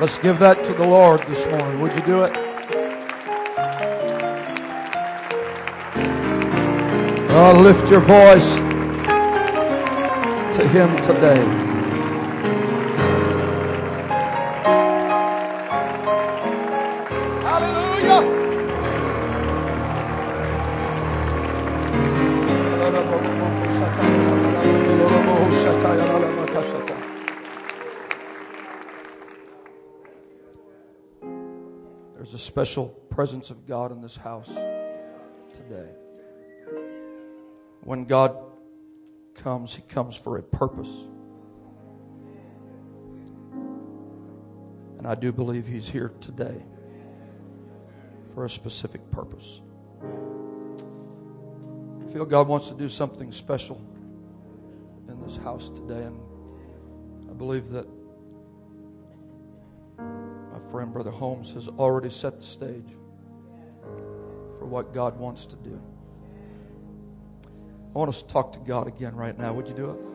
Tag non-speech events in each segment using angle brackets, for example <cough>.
Let's give that to the Lord this morning. Would you do it? Oh, lift your voice to Him today. Special presence of God in this house today. When God comes, He comes for a purpose. And I do believe He's here today for a specific purpose. I feel God wants to do something special in this house today, and I believe that friend Brother Holmes has already set the stage for what God wants to do. I want us to talk to God again right now. Would you do it?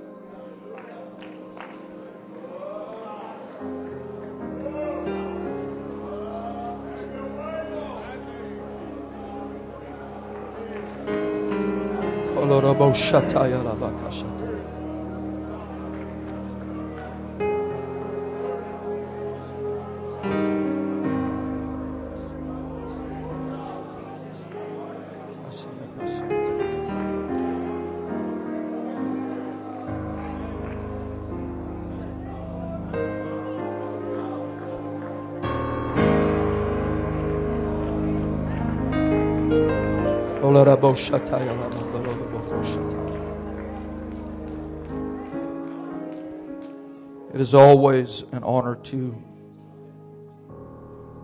It is always an honor to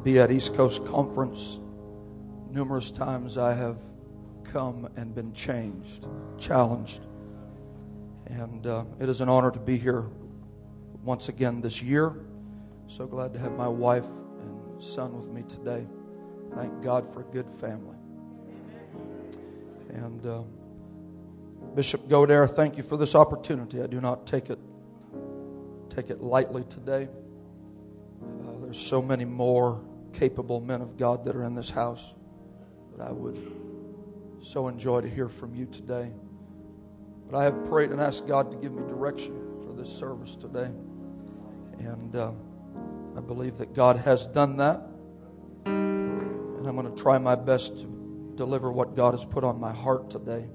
be at East Coast Conference. Numerous times I have come and been changed, challenged. And uh, it is an honor to be here once again this year. So glad to have my wife and son with me today. Thank God for a good family. And uh, Bishop Godare, thank you for this opportunity. I do not take it take it lightly today. Uh, there's so many more capable men of God that are in this house that I would so enjoy to hear from you today. But I have prayed and asked God to give me direction for this service today. And uh, I believe that God has done that. And I'm going to try my best to deliver what God has put on my heart today.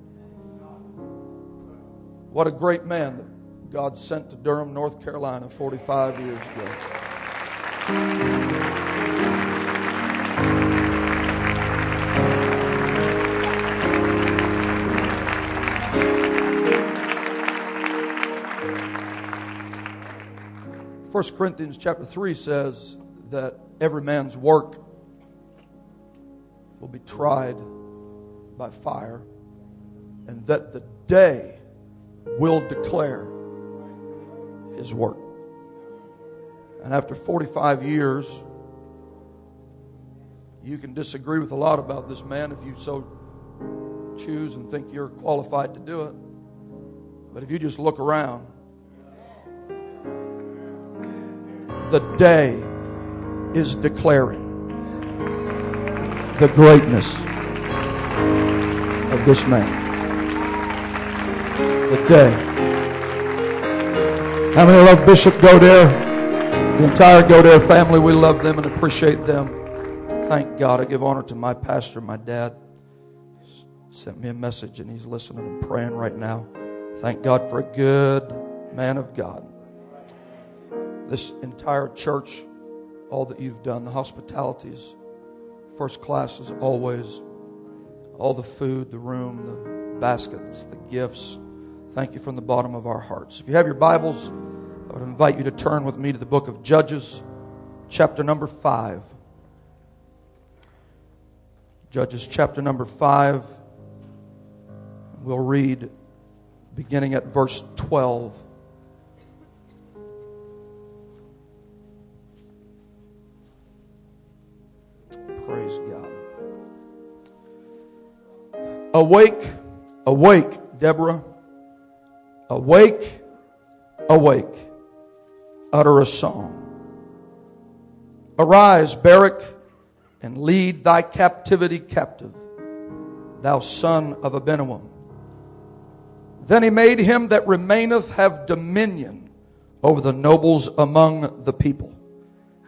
What a great man that God sent to Durham, North Carolina 45 years ago. First Corinthians chapter 3 says that every man's work will be tried by fire, and that the day will declare his work. And after 45 years, you can disagree with a lot about this man if you so choose and think you're qualified to do it. But if you just look around, the day is declaring the greatness of this man. The day. How many love Bishop Godare? The entire Godare family, we love them and appreciate them. Thank God. I give honor to my pastor, my dad. Sent me a message and he's listening and praying right now. Thank God for a good man of God. This entire church, all that you've done, the hospitalities, first class as always. All the food, the room, the baskets, the gifts. Thank you from the bottom of our hearts. If you have your Bibles, I would invite you to turn with me to the book of Judges, chapter number 5. Judges, chapter number 5. We'll read beginning at verse 12. Praise God. Awake, awake, Deborah. Awake, awake. Utter a song. Arise, Barak, and lead thy captivity captive, thou son of Abinoam. Then he made him that remaineth have dominion over the nobles among the people.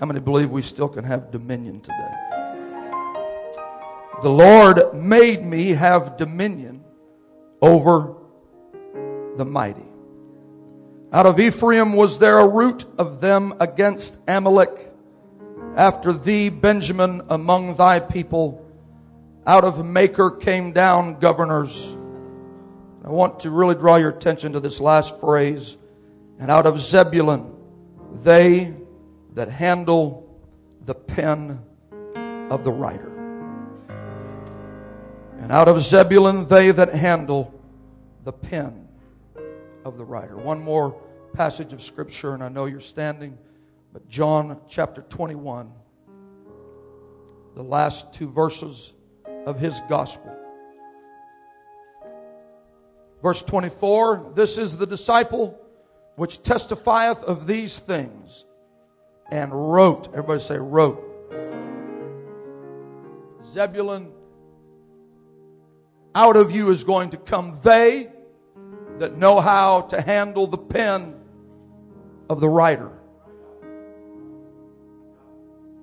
How many believe we still can have dominion today? The Lord made me have dominion over the mighty. Out of Ephraim was there a root of them against Amalek. After thee, Benjamin, among thy people, out of Machir came down governors. I want to really draw your attention to this last phrase. And out of Zebulun, they that handle the pen of the writer. And out of Zebulun, they that handle the pen of the writer. One more passage of scripture, and I know you're standing, but John chapter 21, the last two verses of his gospel. Verse 24 This is the disciple which testifieth of these things and wrote. Everybody say, wrote. Zebulun, out of you is going to come they that know how to handle the pen of the writer.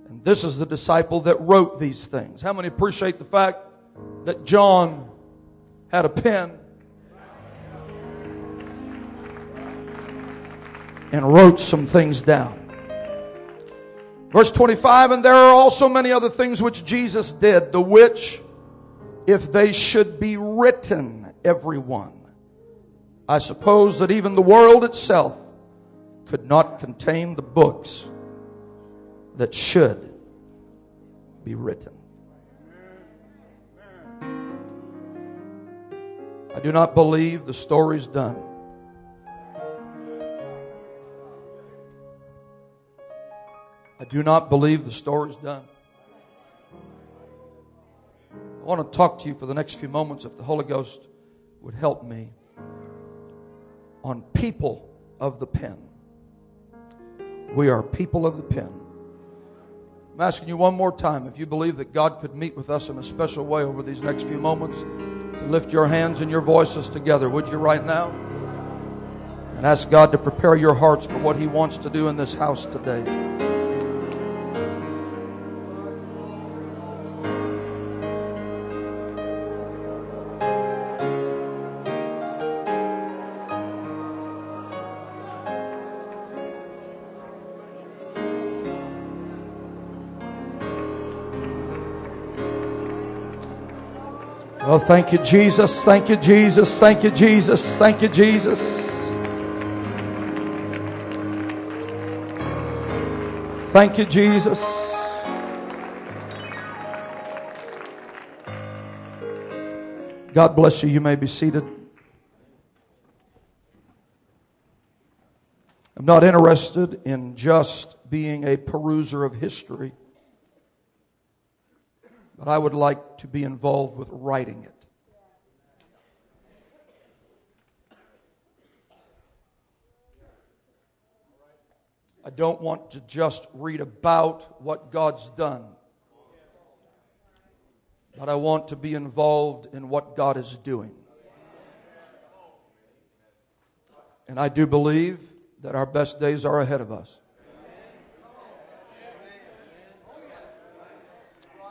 And this is the disciple that wrote these things. How many appreciate the fact that John had a pen and wrote some things down? Verse 25, and there are also many other things which Jesus did, the which, if they should be written, every one, I suppose that even the world itself could not contain the books that should be written. I do not believe the story's done. I do not believe the story's done. I want to talk to you for the next few moments, if the Holy Ghost would help me, on people of the pen. We are people of the pen. I'm asking you one more time if you believe that God could meet with us in a special way over these next few moments to lift your hands and your voices together. Would you right now? And ask God to prepare your hearts for what He wants to do in this house today. Oh, thank you, Jesus. Thank you, Jesus. Thank you, Jesus. Thank you, Jesus. Thank you, Jesus. God bless you. You may be seated. I'm not interested in just being a peruser of history but I would like to be involved with writing it. I don't want to just read about what God's done, but I want to be involved in what God is doing. And I do believe that our best days are ahead of us.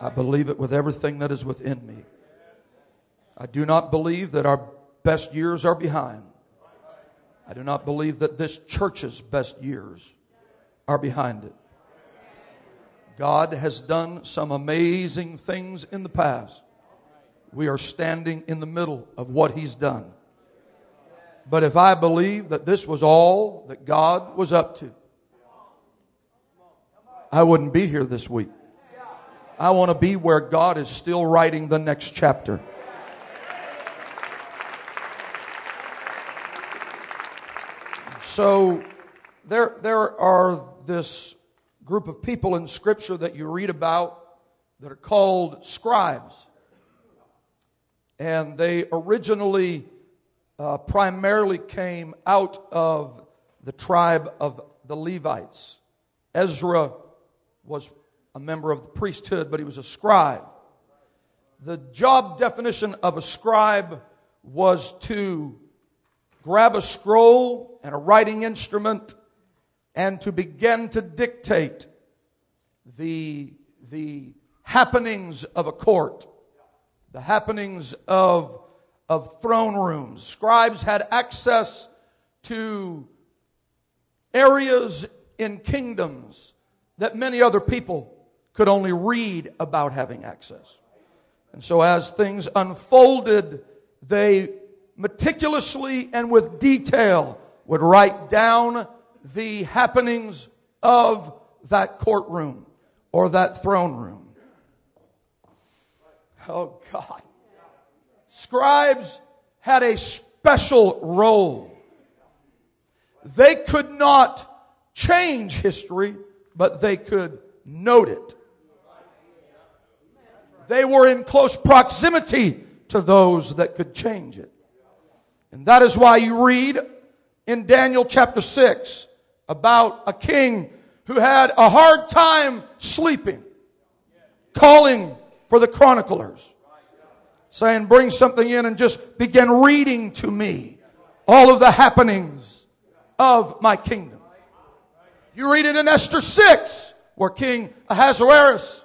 I believe it with everything that is within me. I do not believe that our best years are behind. I do not believe that this church's best years are behind it. God has done some amazing things in the past. We are standing in the middle of what He's done. But if I believe that this was all that God was up to, I wouldn't be here this week. I want to be where God is still writing the next chapter. So there, there are this group of people in Scripture that you read about that are called scribes. And they originally uh, primarily came out of the tribe of the Levites. Ezra was a member of the priesthood, but he was a scribe. The job definition of a scribe was to grab a scroll and a writing instrument and to begin to dictate the, the happenings of a court, the happenings of, of throne rooms. Scribes had access to areas in kingdoms that many other people could only read about having access. And so as things unfolded, they meticulously and with detail would write down the happenings of that courtroom or that throne room. Oh God. Scribes had a special role. They could not change history, but they could note it. They were in close proximity to those that could change it. And that is why you read in Daniel chapter 6 about a king who had a hard time sleeping, calling for the chroniclers, saying, Bring something in and just begin reading to me all of the happenings of my kingdom. You read it in Esther 6, where King Ahasuerus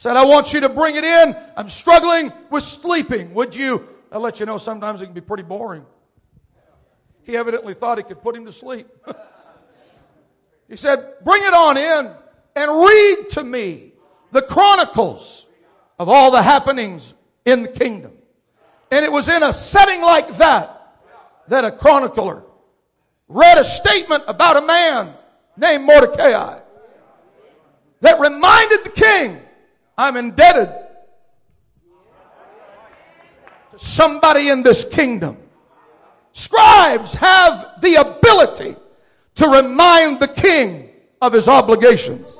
said, I want you to bring it in. I'm struggling with sleeping. Would you? I'll let you know sometimes it can be pretty boring. He evidently thought he could put him to sleep. <laughs> he said, Bring it on in and read to me the chronicles of all the happenings in the kingdom. And it was in a setting like that that a chronicler read a statement about a man named Mordecai that reminded the king I'm indebted to somebody in this kingdom. Scribes have the ability to remind the king of his obligations.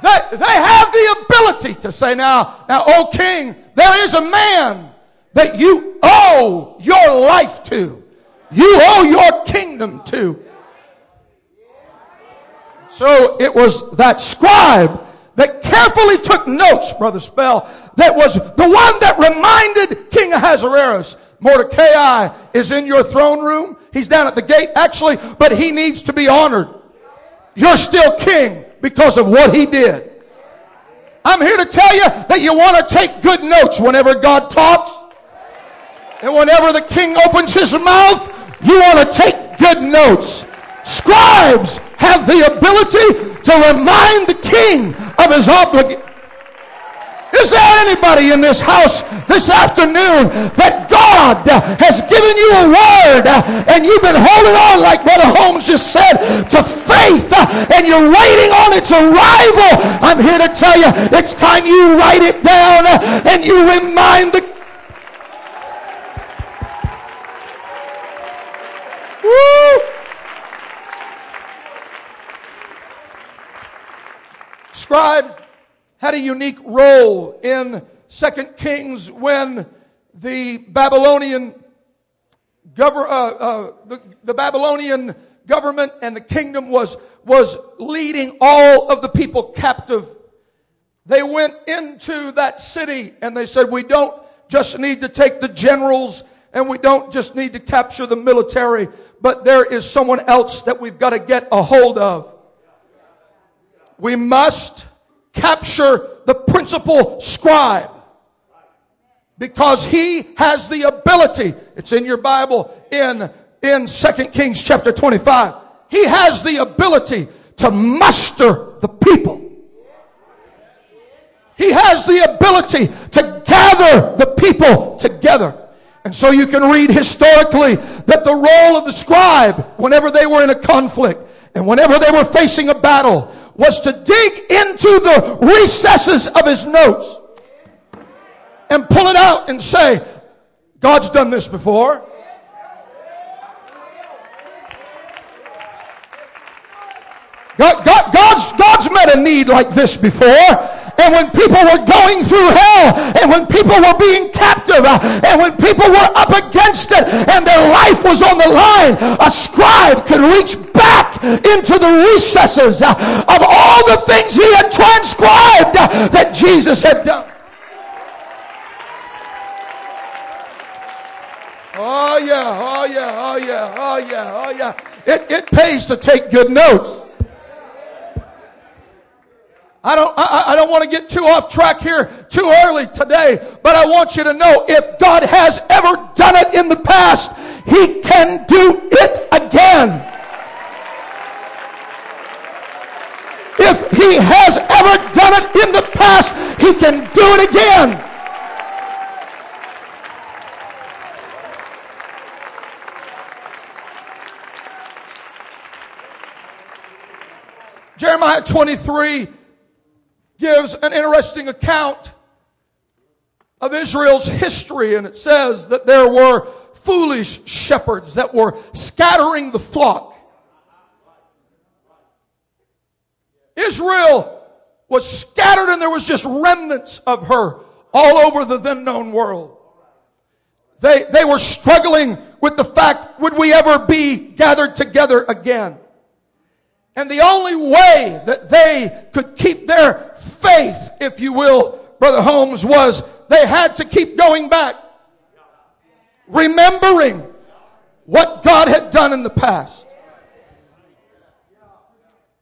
They, they have the ability to say, now, now, O king, there is a man that you owe your life to. You owe your kingdom to. So it was that scribe that carefully took notes, Brother Spell, that was the one that reminded King Ahasuerus, Mordecai is in your throne room. He's down at the gate, actually, but he needs to be honored. You're still king because of what he did. I'm here to tell you that you want to take good notes whenever God talks. And whenever the king opens his mouth, you want to take good notes. Scribes have the ability to remind the king of his obligation. Is there anybody in this house this afternoon that God has given you a word and you've been holding on, like Brother Holmes just said, to faith and you're waiting on its arrival? I'm here to tell you it's time you write it down and you remind the Scribes had a unique role in Second Kings when the Babylonian gover- uh, uh, the, the Babylonian government and the kingdom was was leading all of the people captive. They went into that city and they said, "We don't just need to take the generals and we don't just need to capture the military, but there is someone else that we've got to get a hold of." We must capture the principal scribe. Because he has the ability it's in your bible in in Second kings chapter 25 he has the ability to muster the people. He has the ability to gather the people together. And so you can read historically that the role of the scribe whenever they were in a conflict and whenever they were facing a battle was to dig into the recesses of his notes and pull it out and say, God's done this before. God, God, God's, God's met a need like this before. and when people were going through hell, and when people were being captive, and when people were up against it, and their life was on the line, a scribe could reach back into the recesses uh, of all the things he had transcribed uh, that Jesus had done. Oh yeah, oh yeah, oh yeah, oh yeah, oh yeah. It, it pays to take good notes. I don't, I, I don't want to get too off track here too early today, but I want you to know if God has ever done it in the past, He can do it again. If He has ever done it in the past, He can do it again. Jeremiah 23 gives an interesting account of Israel's history, and it says that there were foolish shepherds that were scattering the flock. Israel was scattered, and there was just remnants of her all over the then known world. They, they were struggling with the fact, would we ever be gathered together again? And the only way that they could keep their faith, if you will, Brother Holmes, was they had to keep going back. Remembering what God had done in the past.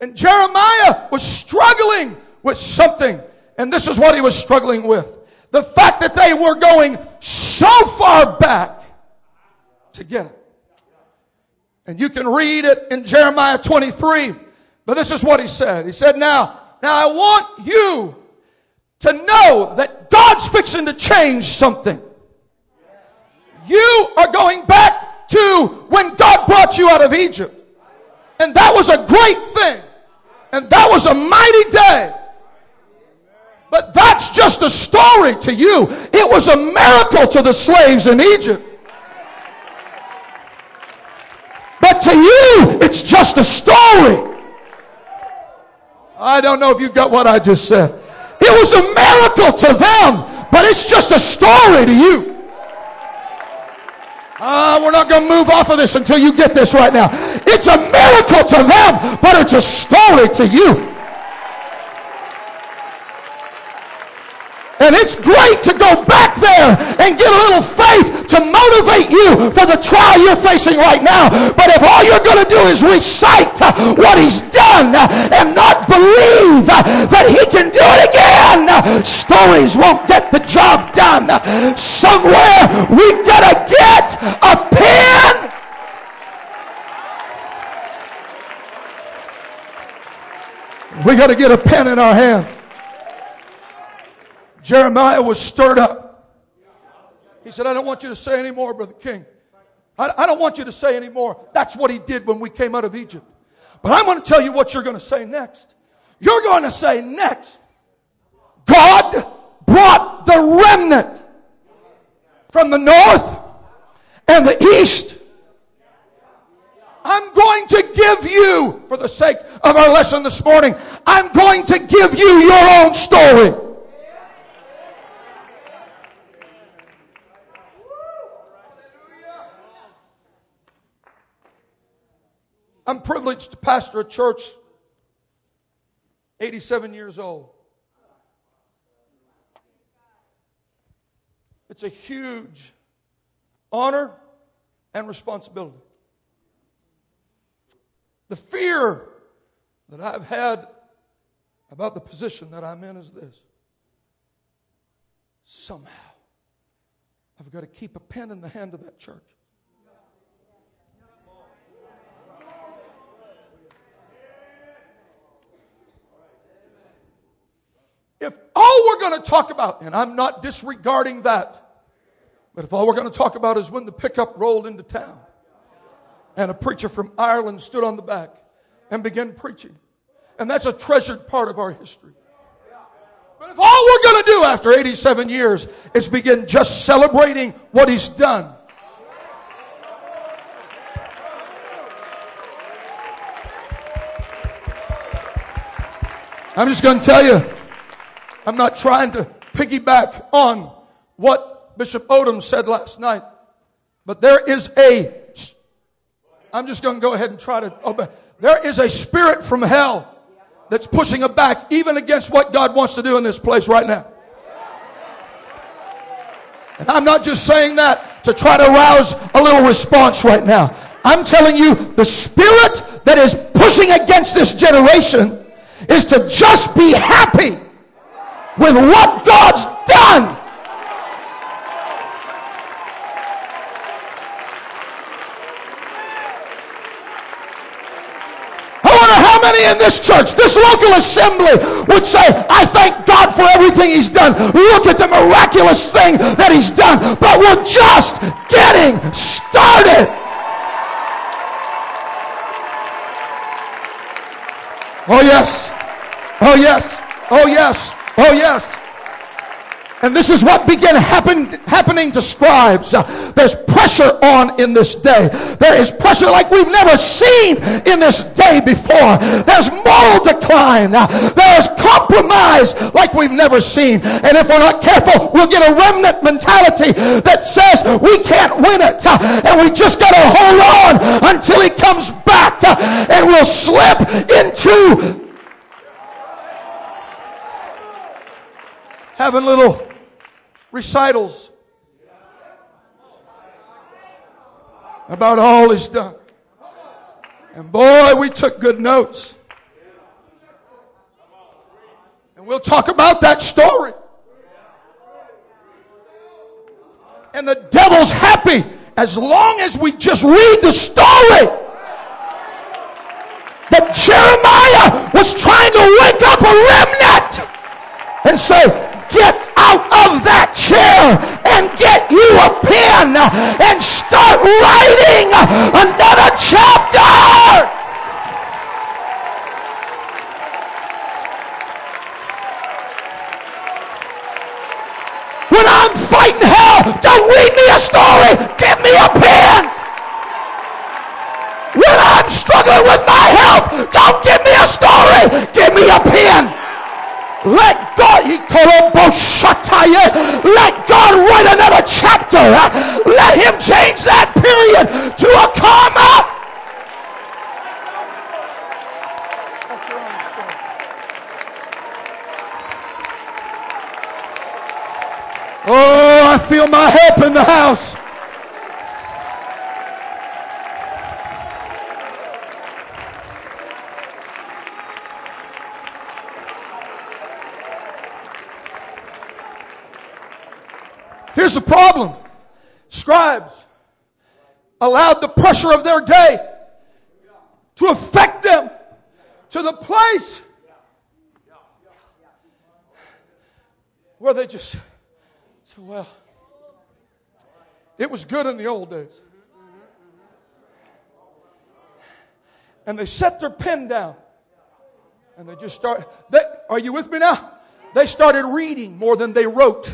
And Jeremiah was struggling with something. And this is what he was struggling with. The fact that they were going so far back to get it. And you can read it in Jeremiah 23 but this is what he said. He said, now, now I want you to know that God's fixing to change something. You are going back to when God brought you out of Egypt. And that was a great thing. And that was a mighty day. But that's just a story to you. It was a miracle to the slaves in Egypt. But to you, it's just a story. I don't know if you got what I just said. It was a miracle to them, but it's just a story to you. Uh, we're not going to move off of this until you get this right now. It's a miracle to them, but it's a story to you. And it's great to go back there and get a little faith to motivate you for the trial you're facing right now. But if all you're going to do is recite uh, what he's done uh, and not believe uh, that he can do it again, stories won't get the job done. Somewhere we've got to get a pen. We got to get a pen in our hand. Jeremiah was stirred up. He said, I don't want you to say anymore, Brother King. I, I don't want you to say anymore. That's what he did when we came out of Egypt. But I'm going to tell you what you're going to say next. You're going to say next, God brought the remnant from the north and the east. I'm going to give you, for the sake of our lesson this morning, I'm going to give you your own story. I'm privileged to pastor a church 87 years old. It's a huge honor and responsibility. The fear that I've had about the position that I'm in is this somehow I've got to keep a pen in the hand of that church. If all we're going to talk about, and I'm not disregarding that, but if all we're going to talk about is when the pickup rolled into town and a preacher from Ireland stood on the back and began preaching, and that's a treasured part of our history. But if all we're going to do after 87 years is begin just celebrating what he's done, I'm just going to tell you, I'm not trying to piggyback on what Bishop Odom said last night, but there is a, I'm just going to go ahead and try to obey. There is a spirit from hell that's pushing it back even against what God wants to do in this place right now. And I'm not just saying that to try to rouse a little response right now. I'm telling you, the spirit that is pushing against this generation is to just be happy with what God's done. I wonder how many in this church, this local assembly would say, I thank God for everything He's done. Look at the miraculous thing that He's done. But we're just getting started. Oh, yes. Oh, yes. Oh, yes. Oh, yes. And this is what began happen, happening to scribes. Uh, there's pressure on in this day. There is pressure like we've never seen in this day before. There's moral decline. Uh, there's compromise like we've never seen. And if we're not careful, we'll get a remnant mentality that says we can't win it. Uh, and we just got to hold on until he comes back. And we'll slip into having little recitals about all he's done. And boy, we took good notes. And we'll talk about that story. And the devil's happy as long as we just read the story. But Jeremiah was trying to wake up a remnant and say, get out of that chair and get you a pen and start writing another chapter. When I'm fighting hell, don't read me a story. Give me a pen. When I'm struggling with my health, don't give me a story. Give me a pen. Let God, let God write another chapter. Let him change that period to a comma. Oh, I feel my help in the house. Here's the problem scribes allowed the pressure of their day to affect them to the place where they just said, well, it was good in the old days. And they set their pen down and they just start. They, are you with me now? They started reading more than they wrote.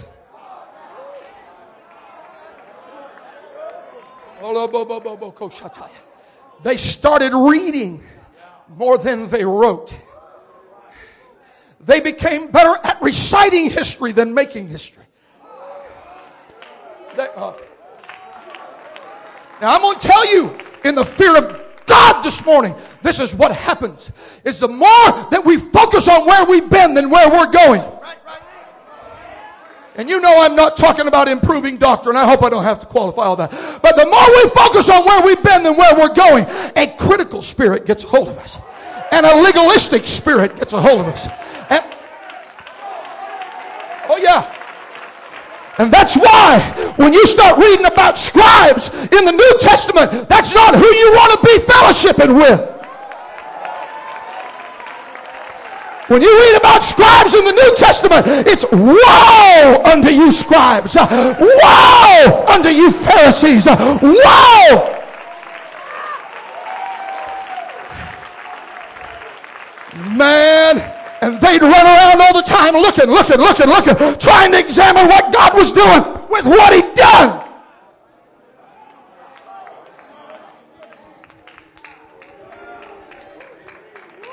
They started reading more than they wrote. They became better at reciting history than making history. They, uh, now I'm going to tell you in the fear of God this morning, this is what happens. Is the more that we focus on where we've been than where we're going. And you know I'm not talking about improving doctrine. I hope I don't have to qualify all that. But the more we focus on where we've been than where we're going, a critical spirit gets a hold of us. And a legalistic spirit gets a hold of us. And, oh yeah. And that's why when you start reading about scribes in the New Testament, that's not who you want to be fellowshipping with. When you read about scribes in the New Testament, it's woe unto you, scribes. Woe unto you, Pharisees. Woe. Man, and they'd run around all the time looking, looking, looking, looking, trying to examine what God was doing with what He'd done.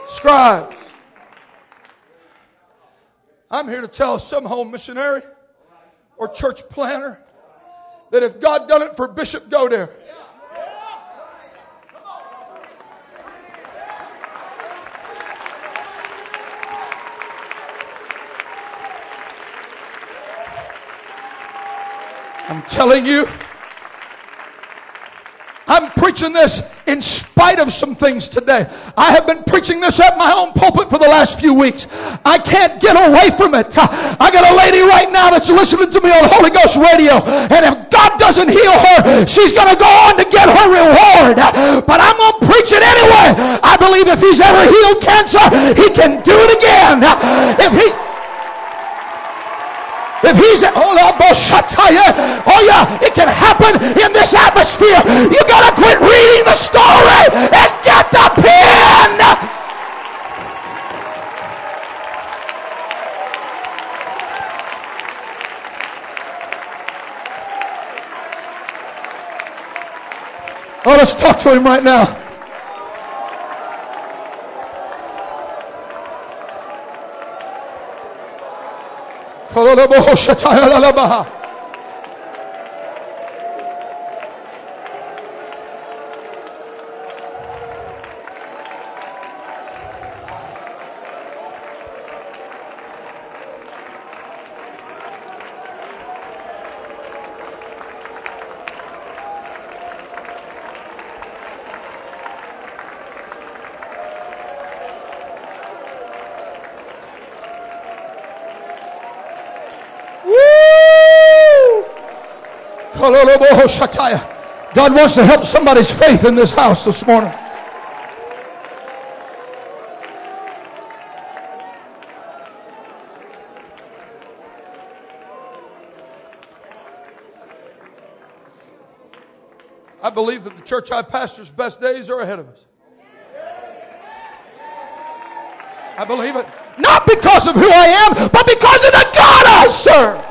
Scribes I'm here to tell some home missionary or church planner that if God done it for Bishop Godare, I'm telling you, I'm preaching this in spite of some things today. I have been preaching this at my own pulpit for the last few weeks. I can't get away from it. I got a lady right now that's listening to me on Holy Ghost radio, and if God doesn't heal her, she's going to go on to get her reward. But I'm going to preach it anyway. I believe if He's ever healed cancer, He can do it again. If He if he's oh, oh yeah, it can happen in this atmosphere. You gotta quit reading the story and get the pen. Oh, let's talk to him right now. Oh, God wants to help somebody's faith in this house this morning. I believe that the church I pastor's best days are ahead of us. I believe it. Not because of who I am, but because of the God I serve.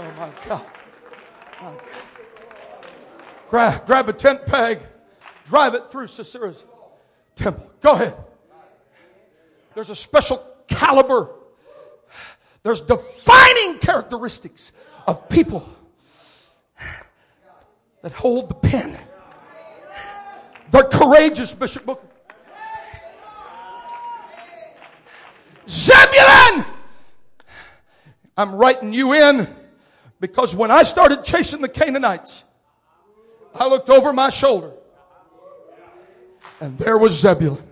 Oh, grab, grab a tent peg, drive it through Sisera's temple. Go ahead. There's a special caliber. There's defining characteristics of people that hold the pen. They're courageous, Bishop Booker. Zebulun! I'm writing you in because when I started chasing the Canaanites, I looked over my shoulder and there was Zebulun.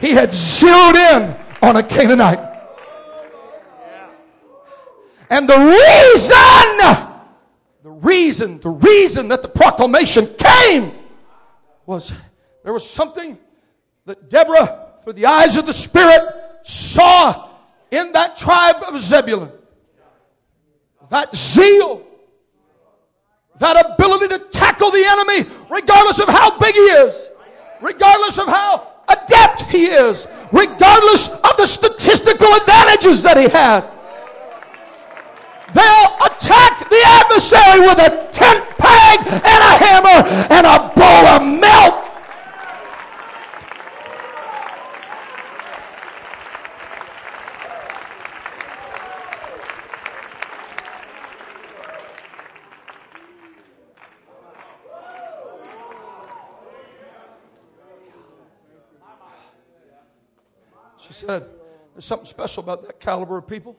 He had zeroed in on a Canaanite. And the reason, the reason, the reason that the proclamation came was there was something that Deborah, through the eyes of the Spirit, saw in that tribe of Zebulun that zeal, that ability to tackle the enemy, regardless of how big he is, regardless of how adept he is, regardless of the statistical advantages that he has. They'll attack the adversary with a tent peg and a hammer and a bowl of milk. Said, There's something special about that caliber of people.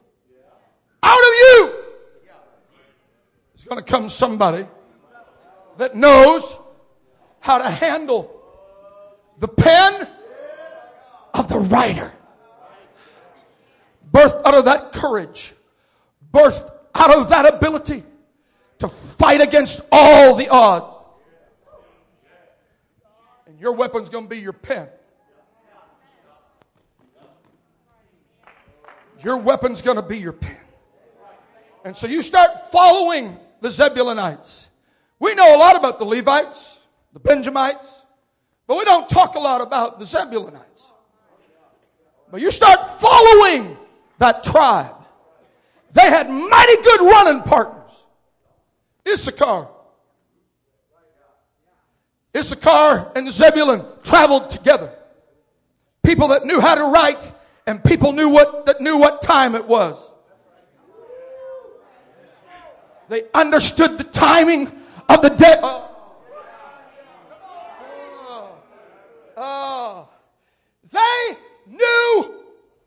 Out of you is going to come somebody that knows how to handle the pen of the writer. Birthed out of that courage, birthed out of that ability to fight against all the odds. And your weapon's going to be your pen. Your weapon's going to be your pen. And so you start following the Zebulonites. We know a lot about the Levites, the Benjamites, but we don't talk a lot about the Zebulonites. But you start following that tribe. They had mighty good running partners. Issachar. Issachar and Zebulun traveled together. People that knew how to write and people knew what, that knew what time it was. They understood the timing of the day. Oh. Oh. oh. They knew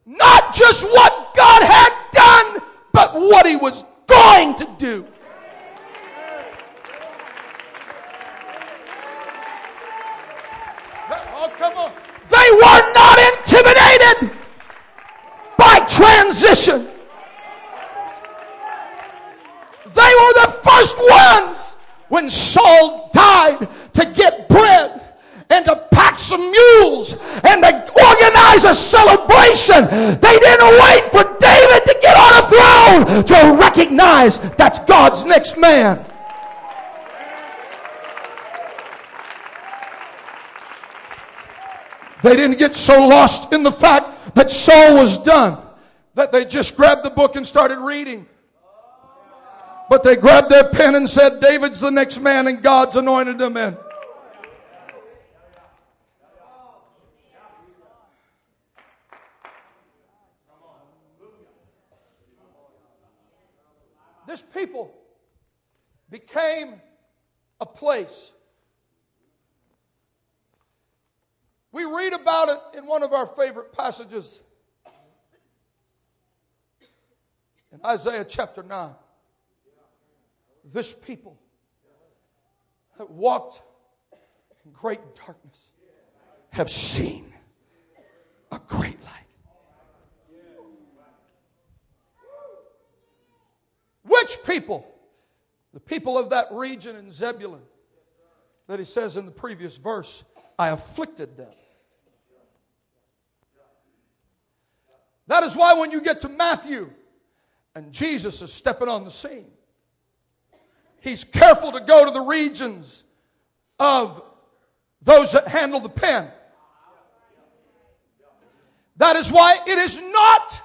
not just what God had done, but what He was going to do. Oh, come on. They were not intimidated transition. They were the first ones when Saul died to get bread and to pack some mules and to organize a celebration. They didn't wait for David to get on a throne to recognize that's God's next man. They didn't get so lost in the fact that Saul was done that they just grabbed the book and started reading. But they grabbed their pen and said, David's the next man and God's anointed him in. This people became a place. We read about it in one of our favorite passages in Isaiah chapter 9 this people that walked in great darkness have seen a great light. Which people? The people of that region in Zebulun that he says in the previous verse, I afflicted them. That is why when you get to Matthew and Jesus is stepping on the scene, he's careful to go to the regions of those that handle the pen. That is why it is not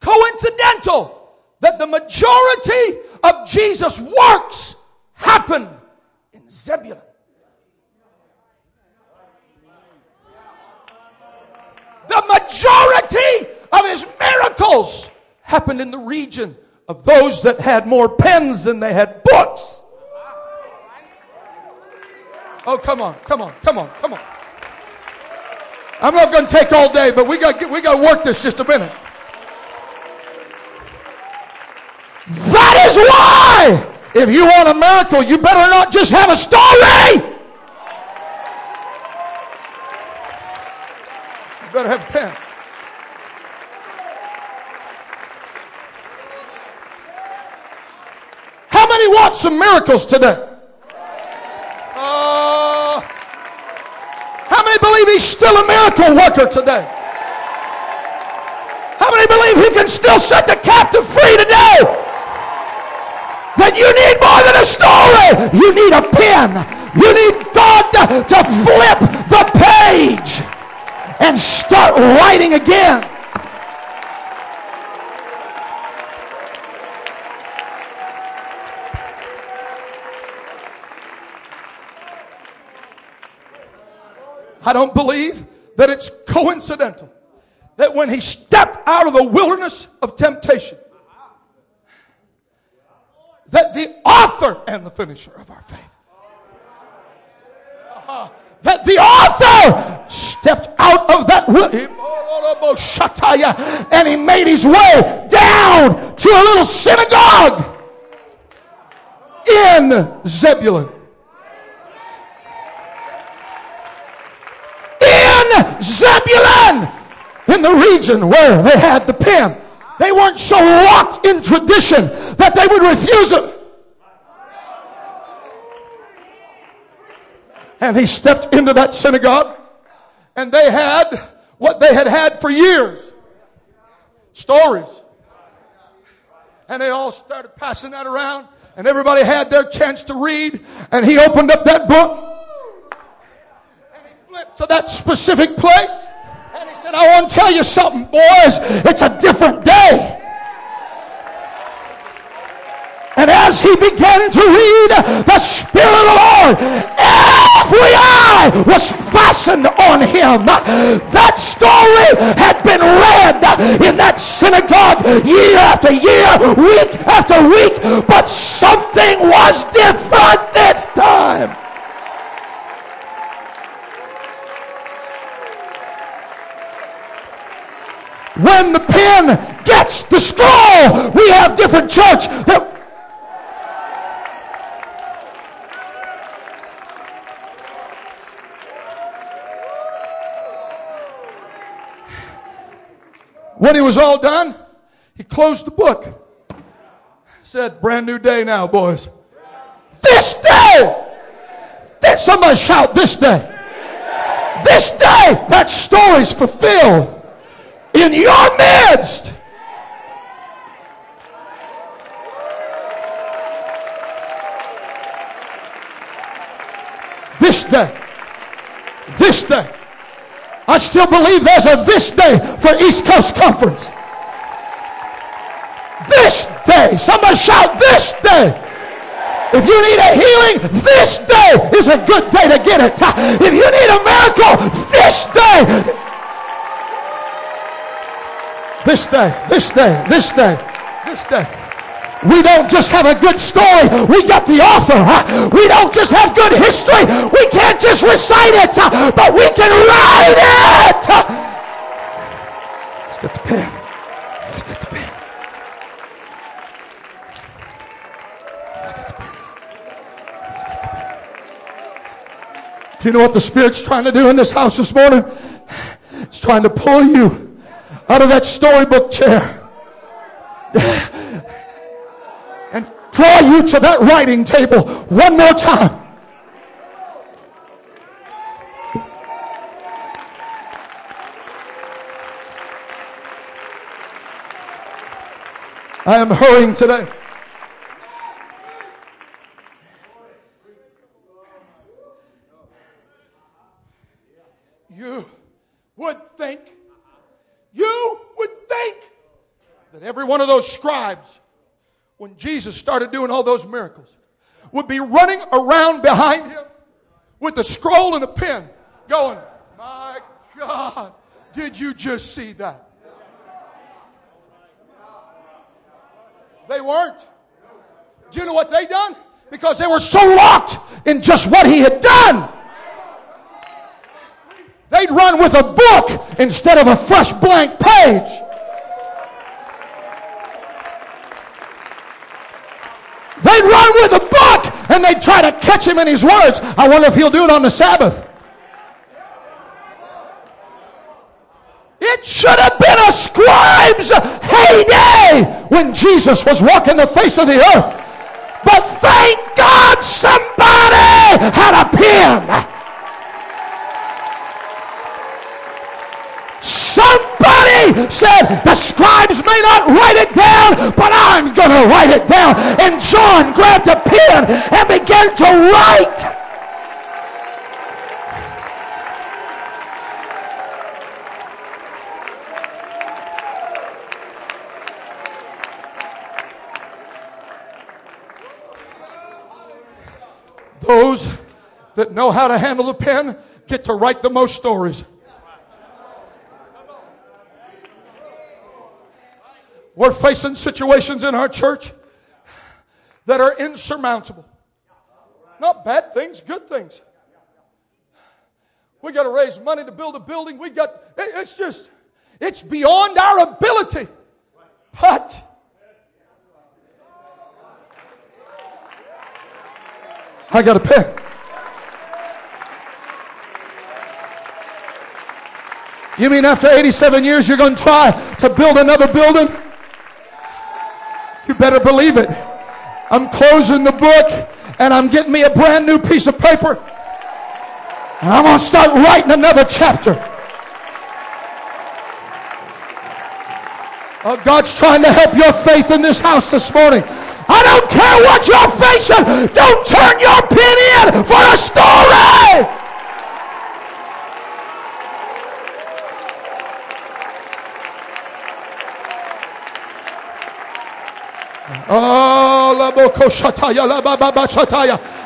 coincidental that the majority of Jesus' works happened in Zebulun. The majority of his miracles happened in the region of those that had more pens than they had books. Oh, come on, come on, come on, come on. I'm not going to take all day, but we got we got to work this just a minute. That is why, if you want a miracle, you better not just have a story. You better have a pen. Want some miracles today? Uh, how many believe he's still a miracle worker today? How many believe he can still set the captive free today? That you need more than a story. You need a pen. You need God to, to flip the page and start writing again. I don't believe that it's coincidental that when he stepped out of the wilderness of temptation, that the author and the finisher of our faith, uh, that the author stepped out of that wilderness and he made his way down to a little synagogue in Zebulun. Zebulun in the region where they had the pen. They weren't so locked in tradition that they would refuse it. And he stepped into that synagogue and they had what they had had for years stories. And they all started passing that around. And everybody had their chance to read. And he opened up that book. Flipped to that specific place. And he said, I want to tell you something, boys. It's a different day. And as he began to read, the Spirit of the Lord, every eye was fastened on him. That story had been read in that synagogue year after year, week after week, but something was different this time. When the pen gets the scroll, we have different church that When he was all done, he closed the book. Said, brand new day now, boys. This day! Did somebody shout this day? This day, that story's fulfilled in your midst. This day. This day. I still believe there's a this day for East Coast Conference. This day. Somebody shout this day. If you need a healing, this day is a good day to get it. If you need a miracle, this day. This day, this day, this day, this day. We don't just have a good story. We got the author. We don't just have good history. We can't just recite it, but we can write it. Let's get the pen. The pen. Let's get the pen. Let's get the pen. Do you know what the Spirit's trying to do in this house this morning? It's trying to pull you out of that storybook chair and draw you to that writing table one more time. I am hurrying today. You would think, you would think that every one of those scribes when Jesus started doing all those miracles, would be running around behind him with a scroll and a pen, going, My God, did you just see that? They weren't. Do you know what they done? Because they were so locked in just what he had done. They'd run with a book instead of a fresh blank page. Run with a book and they'd try to catch him in his words. I wonder if he'll do it on the Sabbath. It should have been a scribe's heyday when Jesus was walking the face of the earth. But thank God somebody had a pen. Somebody said, The scribes may not write it down, but I'm going to write it down. And John grabbed a pen and began to write. Those that know how to handle the pen get to write the most stories. We're facing situations in our church that are insurmountable. Not bad things, good things. We got to raise money to build a building. We got, it's just, it's beyond our ability. But, I got a pick. You mean after 87 years you're going to try to build another building? Better believe it. I'm closing the book and I'm getting me a brand new piece of paper. And I'm going to start writing another chapter. Uh, God's trying to help your faith in this house this morning. I don't care what you're facing. Don't turn your pin in for a story. Oh,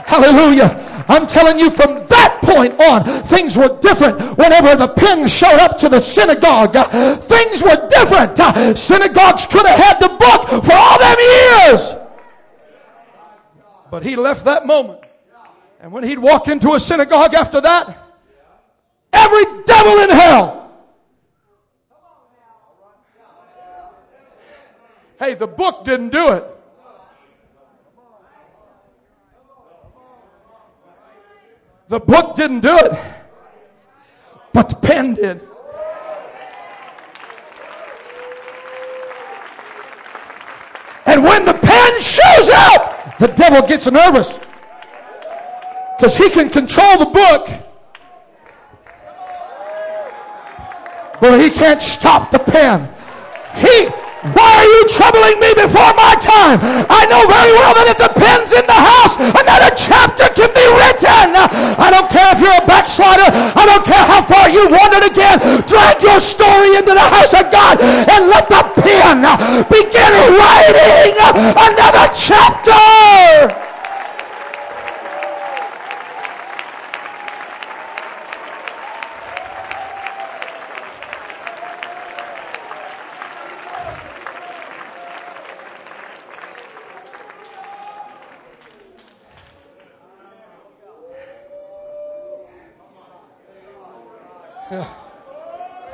Hallelujah. I'm telling you from that point on, things were different whenever the pen showed up to the synagogue. things were different. synagogues could have had the book for all them years. But he left that moment. And when he'd walk into a synagogue after that, every devil in hell Hey, the book didn't do it. The book didn't do it, but the pen did. And when the pen shows up, the devil gets nervous because he can control the book, but he can't stop the pen. He why are you troubling me before my time? I know very well that it depends in the house. Another chapter can be written. I don't care if you're a backslider. I don't care how far you've wandered again. Drag your story into the house of God and let the pen begin writing another chapter.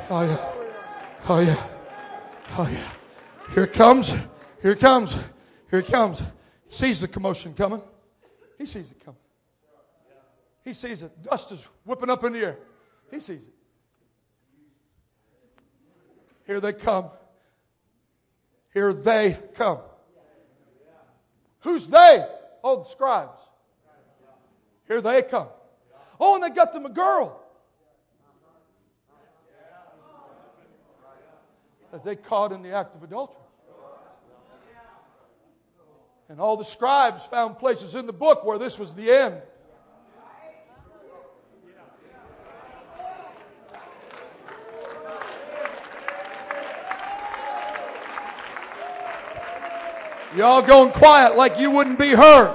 Oh, yeah. Oh, yeah. Oh, yeah. Here it comes. Here it comes. Here it comes. He sees the commotion coming. He sees it coming. He sees it. Dust is whipping up in the air. He sees it. Here they come. Here they come. Who's they? Oh, the scribes. Here they come. Oh, and they got them a girl. That they caught in the act of adultery. And all the scribes found places in the book where this was the end. Y'all going quiet like you wouldn't be heard.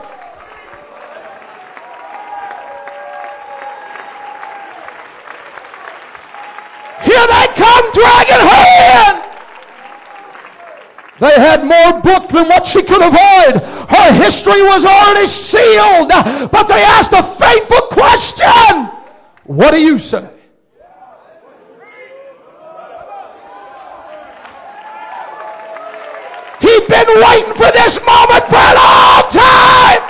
Here they come her in. They had more book than what she could avoid. Her history was already sealed. But they asked a faithful question. What do you say? He'd been waiting for this moment for a long time.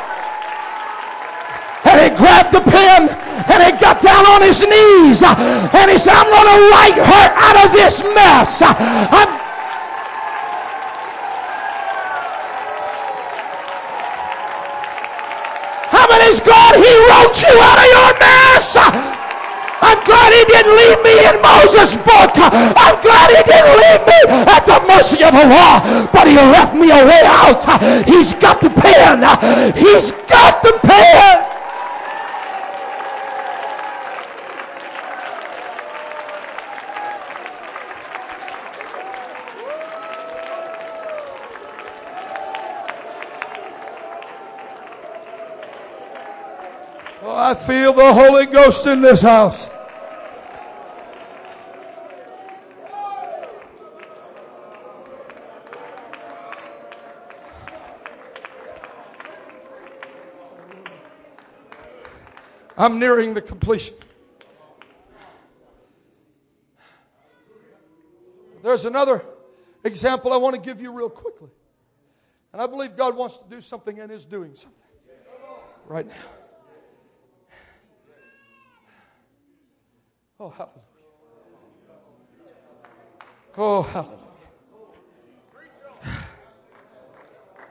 And he grabbed the pen and he got down on his knees and he said, I'm going to write her out of this mess. I'm Praise God, He wrote you out of your mess. I'm glad He didn't leave me in Moses' book. I'm glad He didn't leave me at the mercy of the law, but He left me a way out. He's got the pen. He's got the pen. I feel Holy Ghost in this house. I'm nearing the completion. There's another example I want to give you real quickly. And I believe God wants to do something and is doing something right now. Oh, hallelujah. Oh, hallelujah.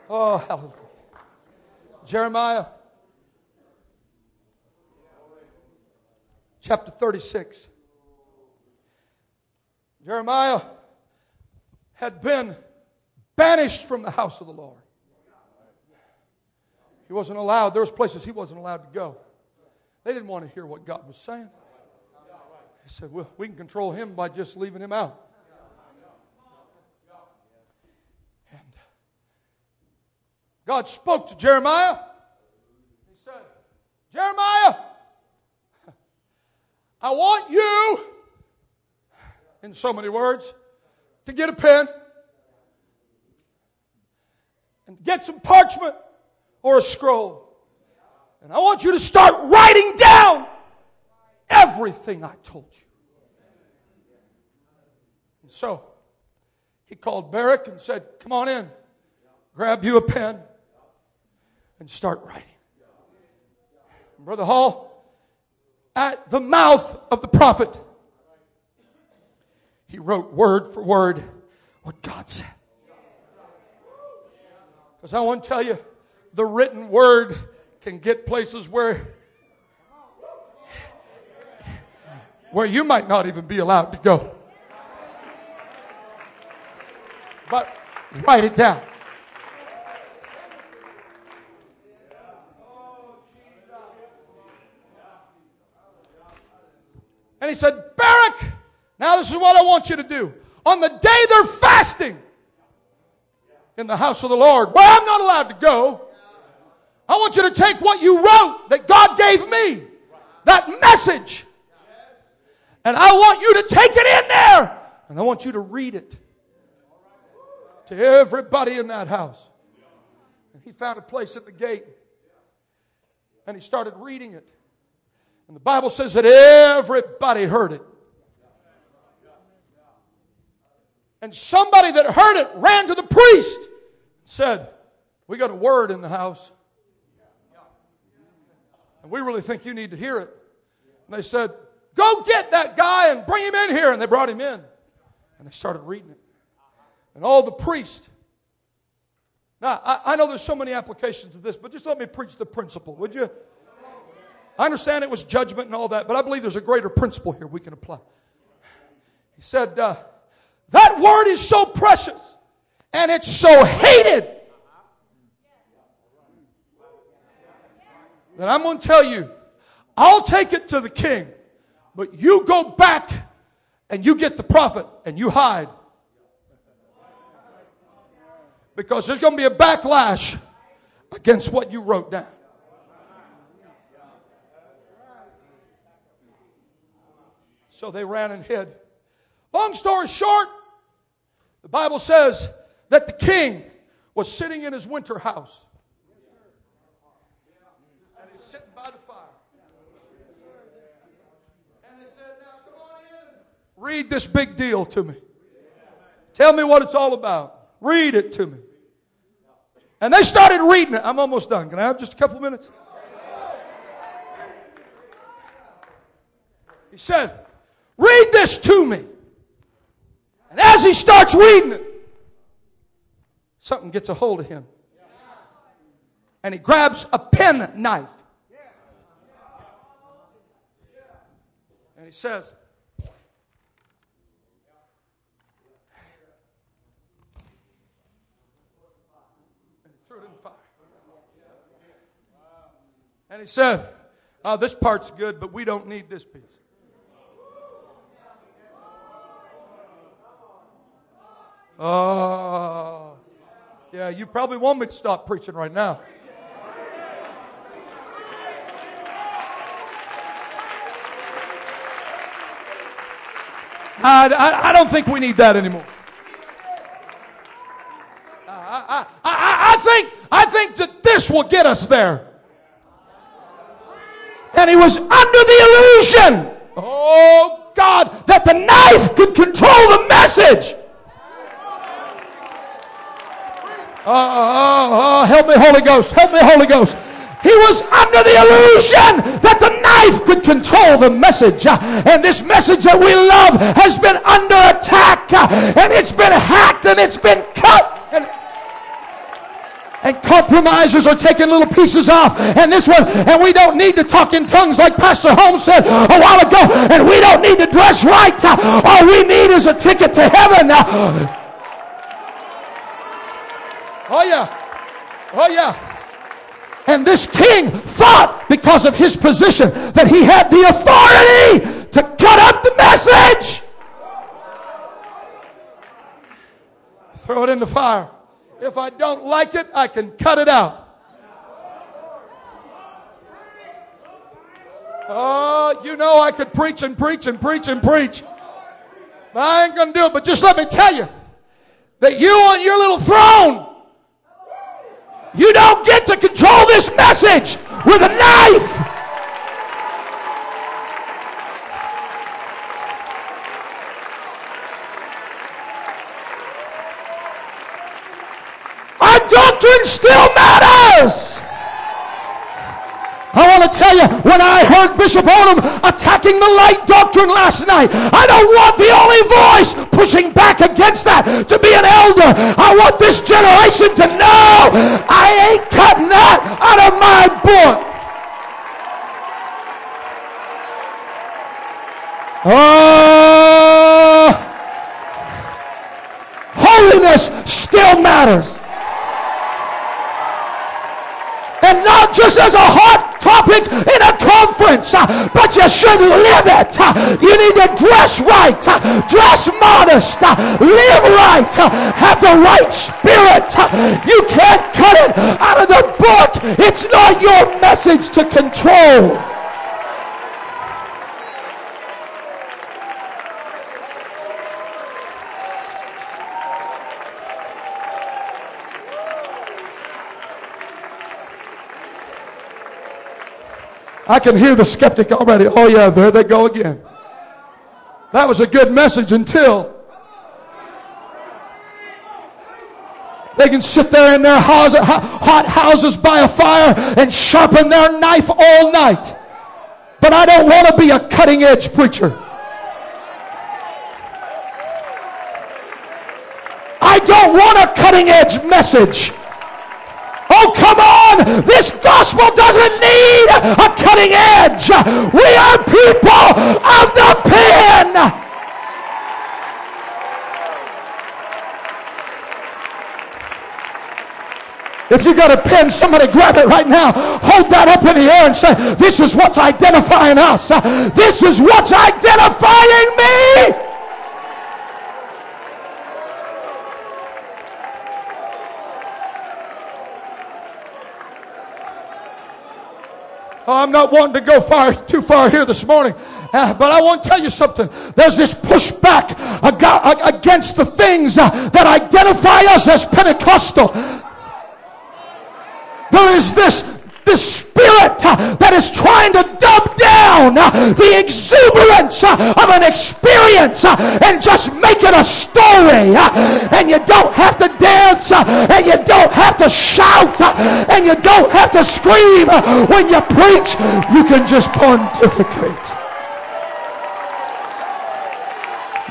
Oh, hallelujah. Jeremiah chapter 36. Jeremiah had been banished from the house of the Lord. He wasn't allowed. There was places he wasn't allowed to go. They didn't want to hear what God was saying. Said, well, we can control him by just leaving him out. And uh, God spoke to Jeremiah. He said, Jeremiah, I want you, in so many words, to get a pen and get some parchment or a scroll. And I want you to start writing down everything I told you. And so he called Baruch and said, Come on in, grab you a pen, and start writing. And Brother Hall, at the mouth of the prophet, he wrote word for word what God said. Because I want to tell you, the written word can get places where where you might not even be allowed to go. But write it down. And he said, Baruch, now this is what I want you to do. On the day they're fasting in the house of the Lord, where I'm not allowed to go, I want you to take what you wrote that God gave me, that message, and I want you to take it in there, and I want you to read it to everybody in that house. And he found a place at the gate, and he started reading it. And the Bible says that everybody heard it. And somebody that heard it ran to the priest said, We got a word in the house. And we really think you need to hear it. And they said, Go get that guy and bring him in here. And they brought him in. And they started reading it. And all the priests. Now, I, I know there's so many applications of this, but just let me preach the principle, would you? I understand it was judgment and all that, but I believe there's a greater principle here we can apply. He said, uh, That word is so precious and it's so hated that I'm going to tell you, I'll take it to the king, but you go back and you get the prophet and you hide. Because there's going to be a backlash against what you wrote down. So they ran and hid. Long story short, the Bible says that the king was sitting in his winter house. And he's sitting by the fire. And they said, Now come on in. Read this big deal to me. Tell me what it's all about. Read it to me. And they started reading it. I'm almost done. Can I have just a couple minutes? He said, Read this to me. And as he starts reading it, something gets a hold of him. And he grabs a pen knife. And he says, and he threw it in the fire. And he said, oh, This part's good, but we don't need this piece. Oh. Yeah, you probably want me to stop preaching right now. I, I, I don't think we need that anymore. I, I, I, I, think, I think that this will get us there. And he was under the illusion, oh God, that the knife could control the message. Oh, help me, Holy Ghost. Help me, Holy Ghost. He was under the illusion that the knife could control the message. And this message that we love has been under attack. And it's been hacked and it's been cut. And, compromisers are taking little pieces off. And this one, and we don't need to talk in tongues like Pastor Holmes said a while ago. And we don't need to dress right. All we need is a ticket to heaven. Oh, yeah. Oh, yeah. And this king thought, because of his position, that he had the authority to cut up the message. Throw it in the fire. If I don't like it, I can cut it out. Oh, you know I could preach and preach and preach and preach. I ain't to do it. But just let me tell you that you on your little throne, you don't get to control this message with a knife. Our doctrine still matters. I want to tell you, when I heard Bishop Odom attacking the light doctrine last night, I don't want the only voice pushing back against that to be an elder. I want this generation to know I ain't cutting that out of my book. Oh, holiness still matters. And not just as a hot topic in a conference, uh, but you should live it. Uh, you need to dress right, uh, dress modest, live right, have the right spirit. You can't cut it out of the book. It's not your message to control. I can hear the skeptic already. Oh, yeah, there they go again. That was a good message until they can sit there in their hot houses by a fire and sharpen their knife all night. But I don't want to be a cutting edge preacher. I don't want a cutting edge message. Oh, come on. This gospel doesn't need a cutting edge. We are people of the pen. If you got a pen, somebody grab it right now. Hold that up in the air and say, This is what's identifying us. This is what's identifying me. Oh, I'm not wanting to go far too far here this morning, uh, but I want to tell you something. There's this pushback against the things uh, that identify us as Pentecostal. There is this this spirit uh, that is trying to dumb down uh, the exuberance uh, of an experience and just make it a story. And you don't have to dance and you don't have to shout and you don't have to scream when you preach. You can just pontificate.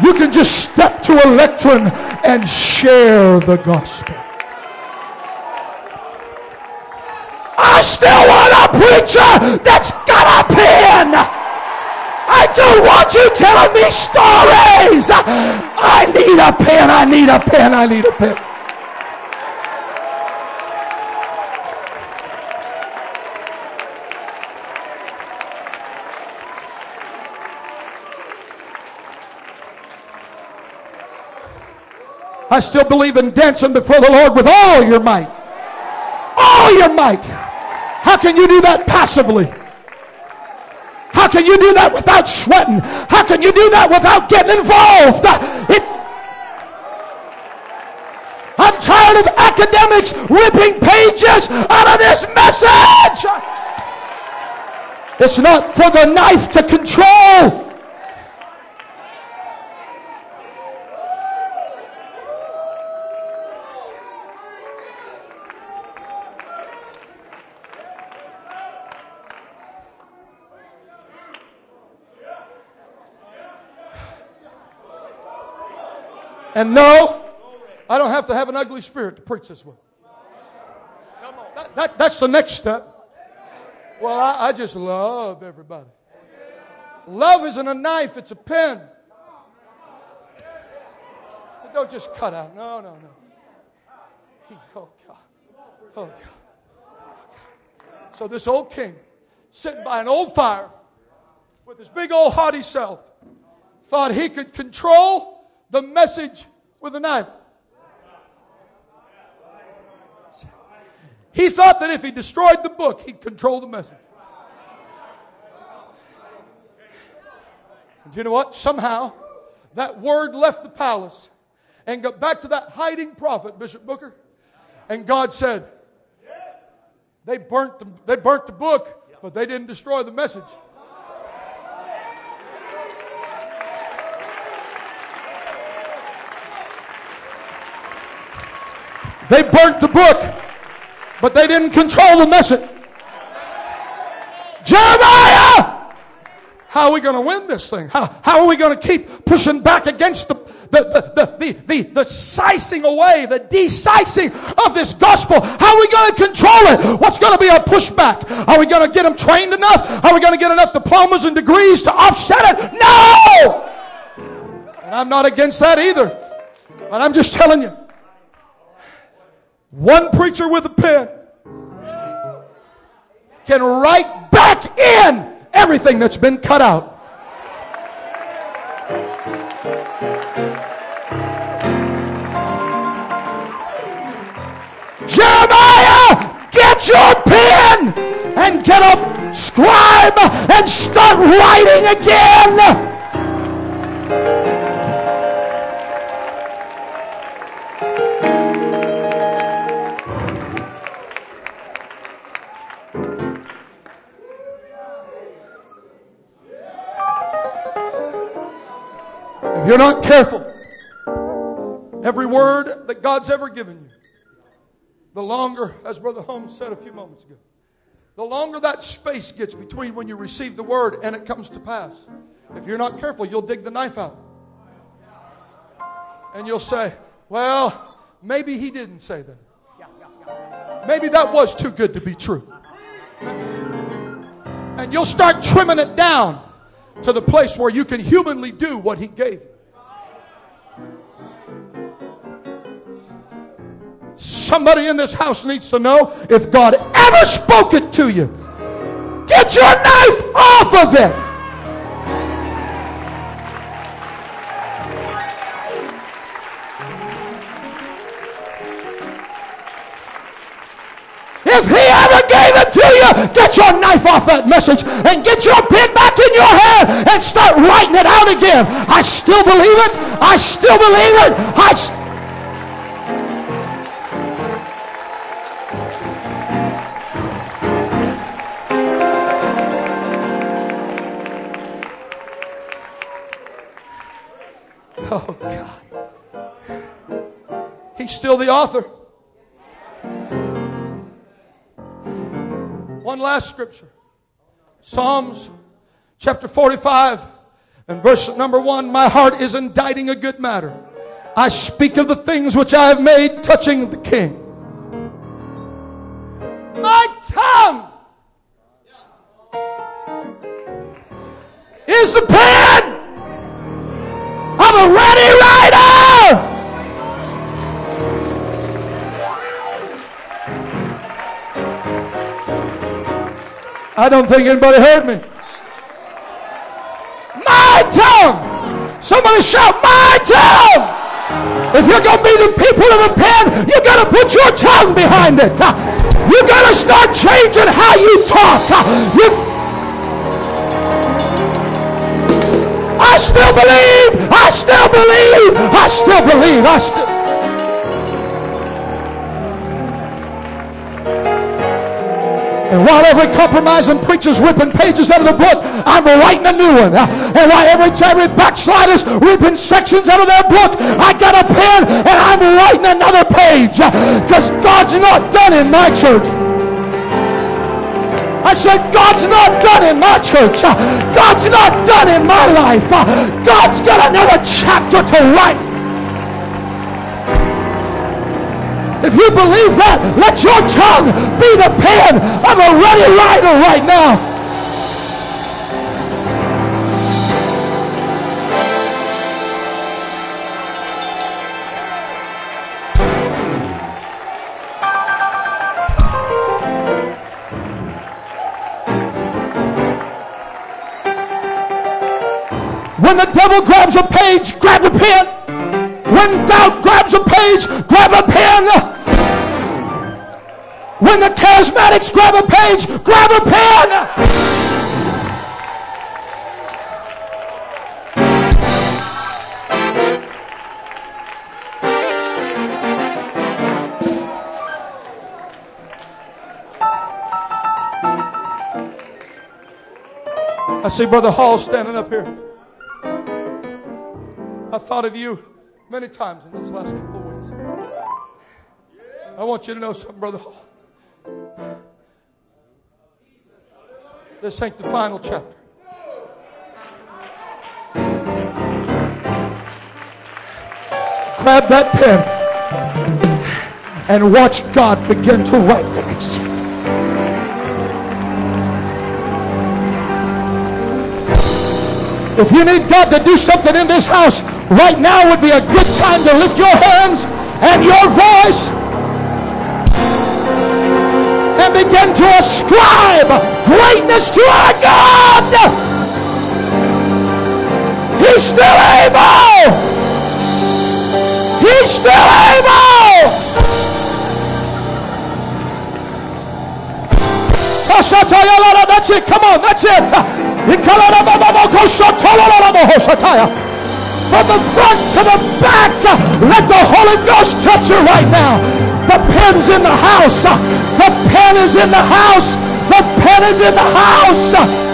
You can just step to a lectern and share the gospel. I still want a preacher that's got a pen. I don't want you telling me stories. I need a pen. I need a pen. I need a pen. I still believe in dancing before the Lord with all your might. All your might. How can you do that passively? How can you do that without sweating? How can you do that without getting involved? It, I'm tired of academics ripping pages out of this message. It's not for the knife to control. And no, I don't have to have an ugly spirit to preach this way. That, that, that's the next step. Well, I, I just love everybody. Love isn't a knife, it's a pen. But don't just cut out. No, no, no. He's, oh God. Oh God. So this old king, sitting by an old fire with his big old haughty self, thought he could control the message with a knife. He thought that if he destroyed the book, he'd control the message. And you know what? Somehow, that word left the palace and got back to that hiding prophet, Bishop Booker. And God said, they burnt the, they burnt the book, but they didn't destroy the message. They burnt the book, but they didn't control the message. Jeremiah! How are we going to win this thing? How, how are we going to keep pushing back against the, the, the, the, the, the, sizing away, the decising of this gospel? How are we going to control it? What's going to be our pushback? Are we going to get them trained enough? Are we going to get enough diplomas and degrees to offset it? No! And I'm not against that either. But I'm just telling you. One preacher with a pen can write back in everything that's been cut out. Jeremiah, get your pen and get a scribe and start writing again. You're not careful, every word that God's ever given you, the longer, as Brother Holmes said a few moments ago, the longer that space gets between when you receive the word and it comes to pass, if you're not careful, you'll dig the knife out. And you'll say, well, maybe he didn't say that. Maybe that was too good to be true. And you'll start trimming it down to the place where you can humanly do what he gave you. Somebody in this house needs to know if God ever spoke it to you, get your knife off of it. If he ever gave it to you, get your knife off that message and get your pen back in your hand and start writing it out again. I still believe it. I still believe it. I the author. One last scripture Psalms chapter 45 and verse number 1 My heart is inditing a good matter. I speak of the things which I have made touching the king. My tongue is the pen I'm a ready writer. I don't think anybody heard me. My tongue. Somebody shout, my tongue. If you're going to be the people of the pen, you got to put your tongue behind it. You got to start changing how you talk. You I still believe. I still believe. I still believe. I still. And while every compromising preacher's ripping pages out of the book, I'm writing a new one. And while every, every backslider's ripping sections out of their book, I got a pen and I'm writing another page. Because God's not done in my church. I said, God's not done in my church. God's not done in my life. God's got another chapter to write. If you believe that, let your tongue be the pen of a ready writer right now. When the devil grabs a page, grab a pen. When doubt grabs a page, grab a pen. When the charismatics grab a page, grab a pen. I see Brother Hall standing up here. I thought of you many times in these last couple of weeks. I want you to know something, Brother Hall. This ain't the final chapter. Grab that pen and watch God begin to write the next chapter. If you need God to do something in this house, right now would be a good time to lift your hands and your voice begin to ascribe greatness to our God. He's still able. He's still able. That's it. Come on. That's it. From the front to the back, let the Holy Ghost touch you right now. The pen's in the house. The pen is in the house. The pen is in the house.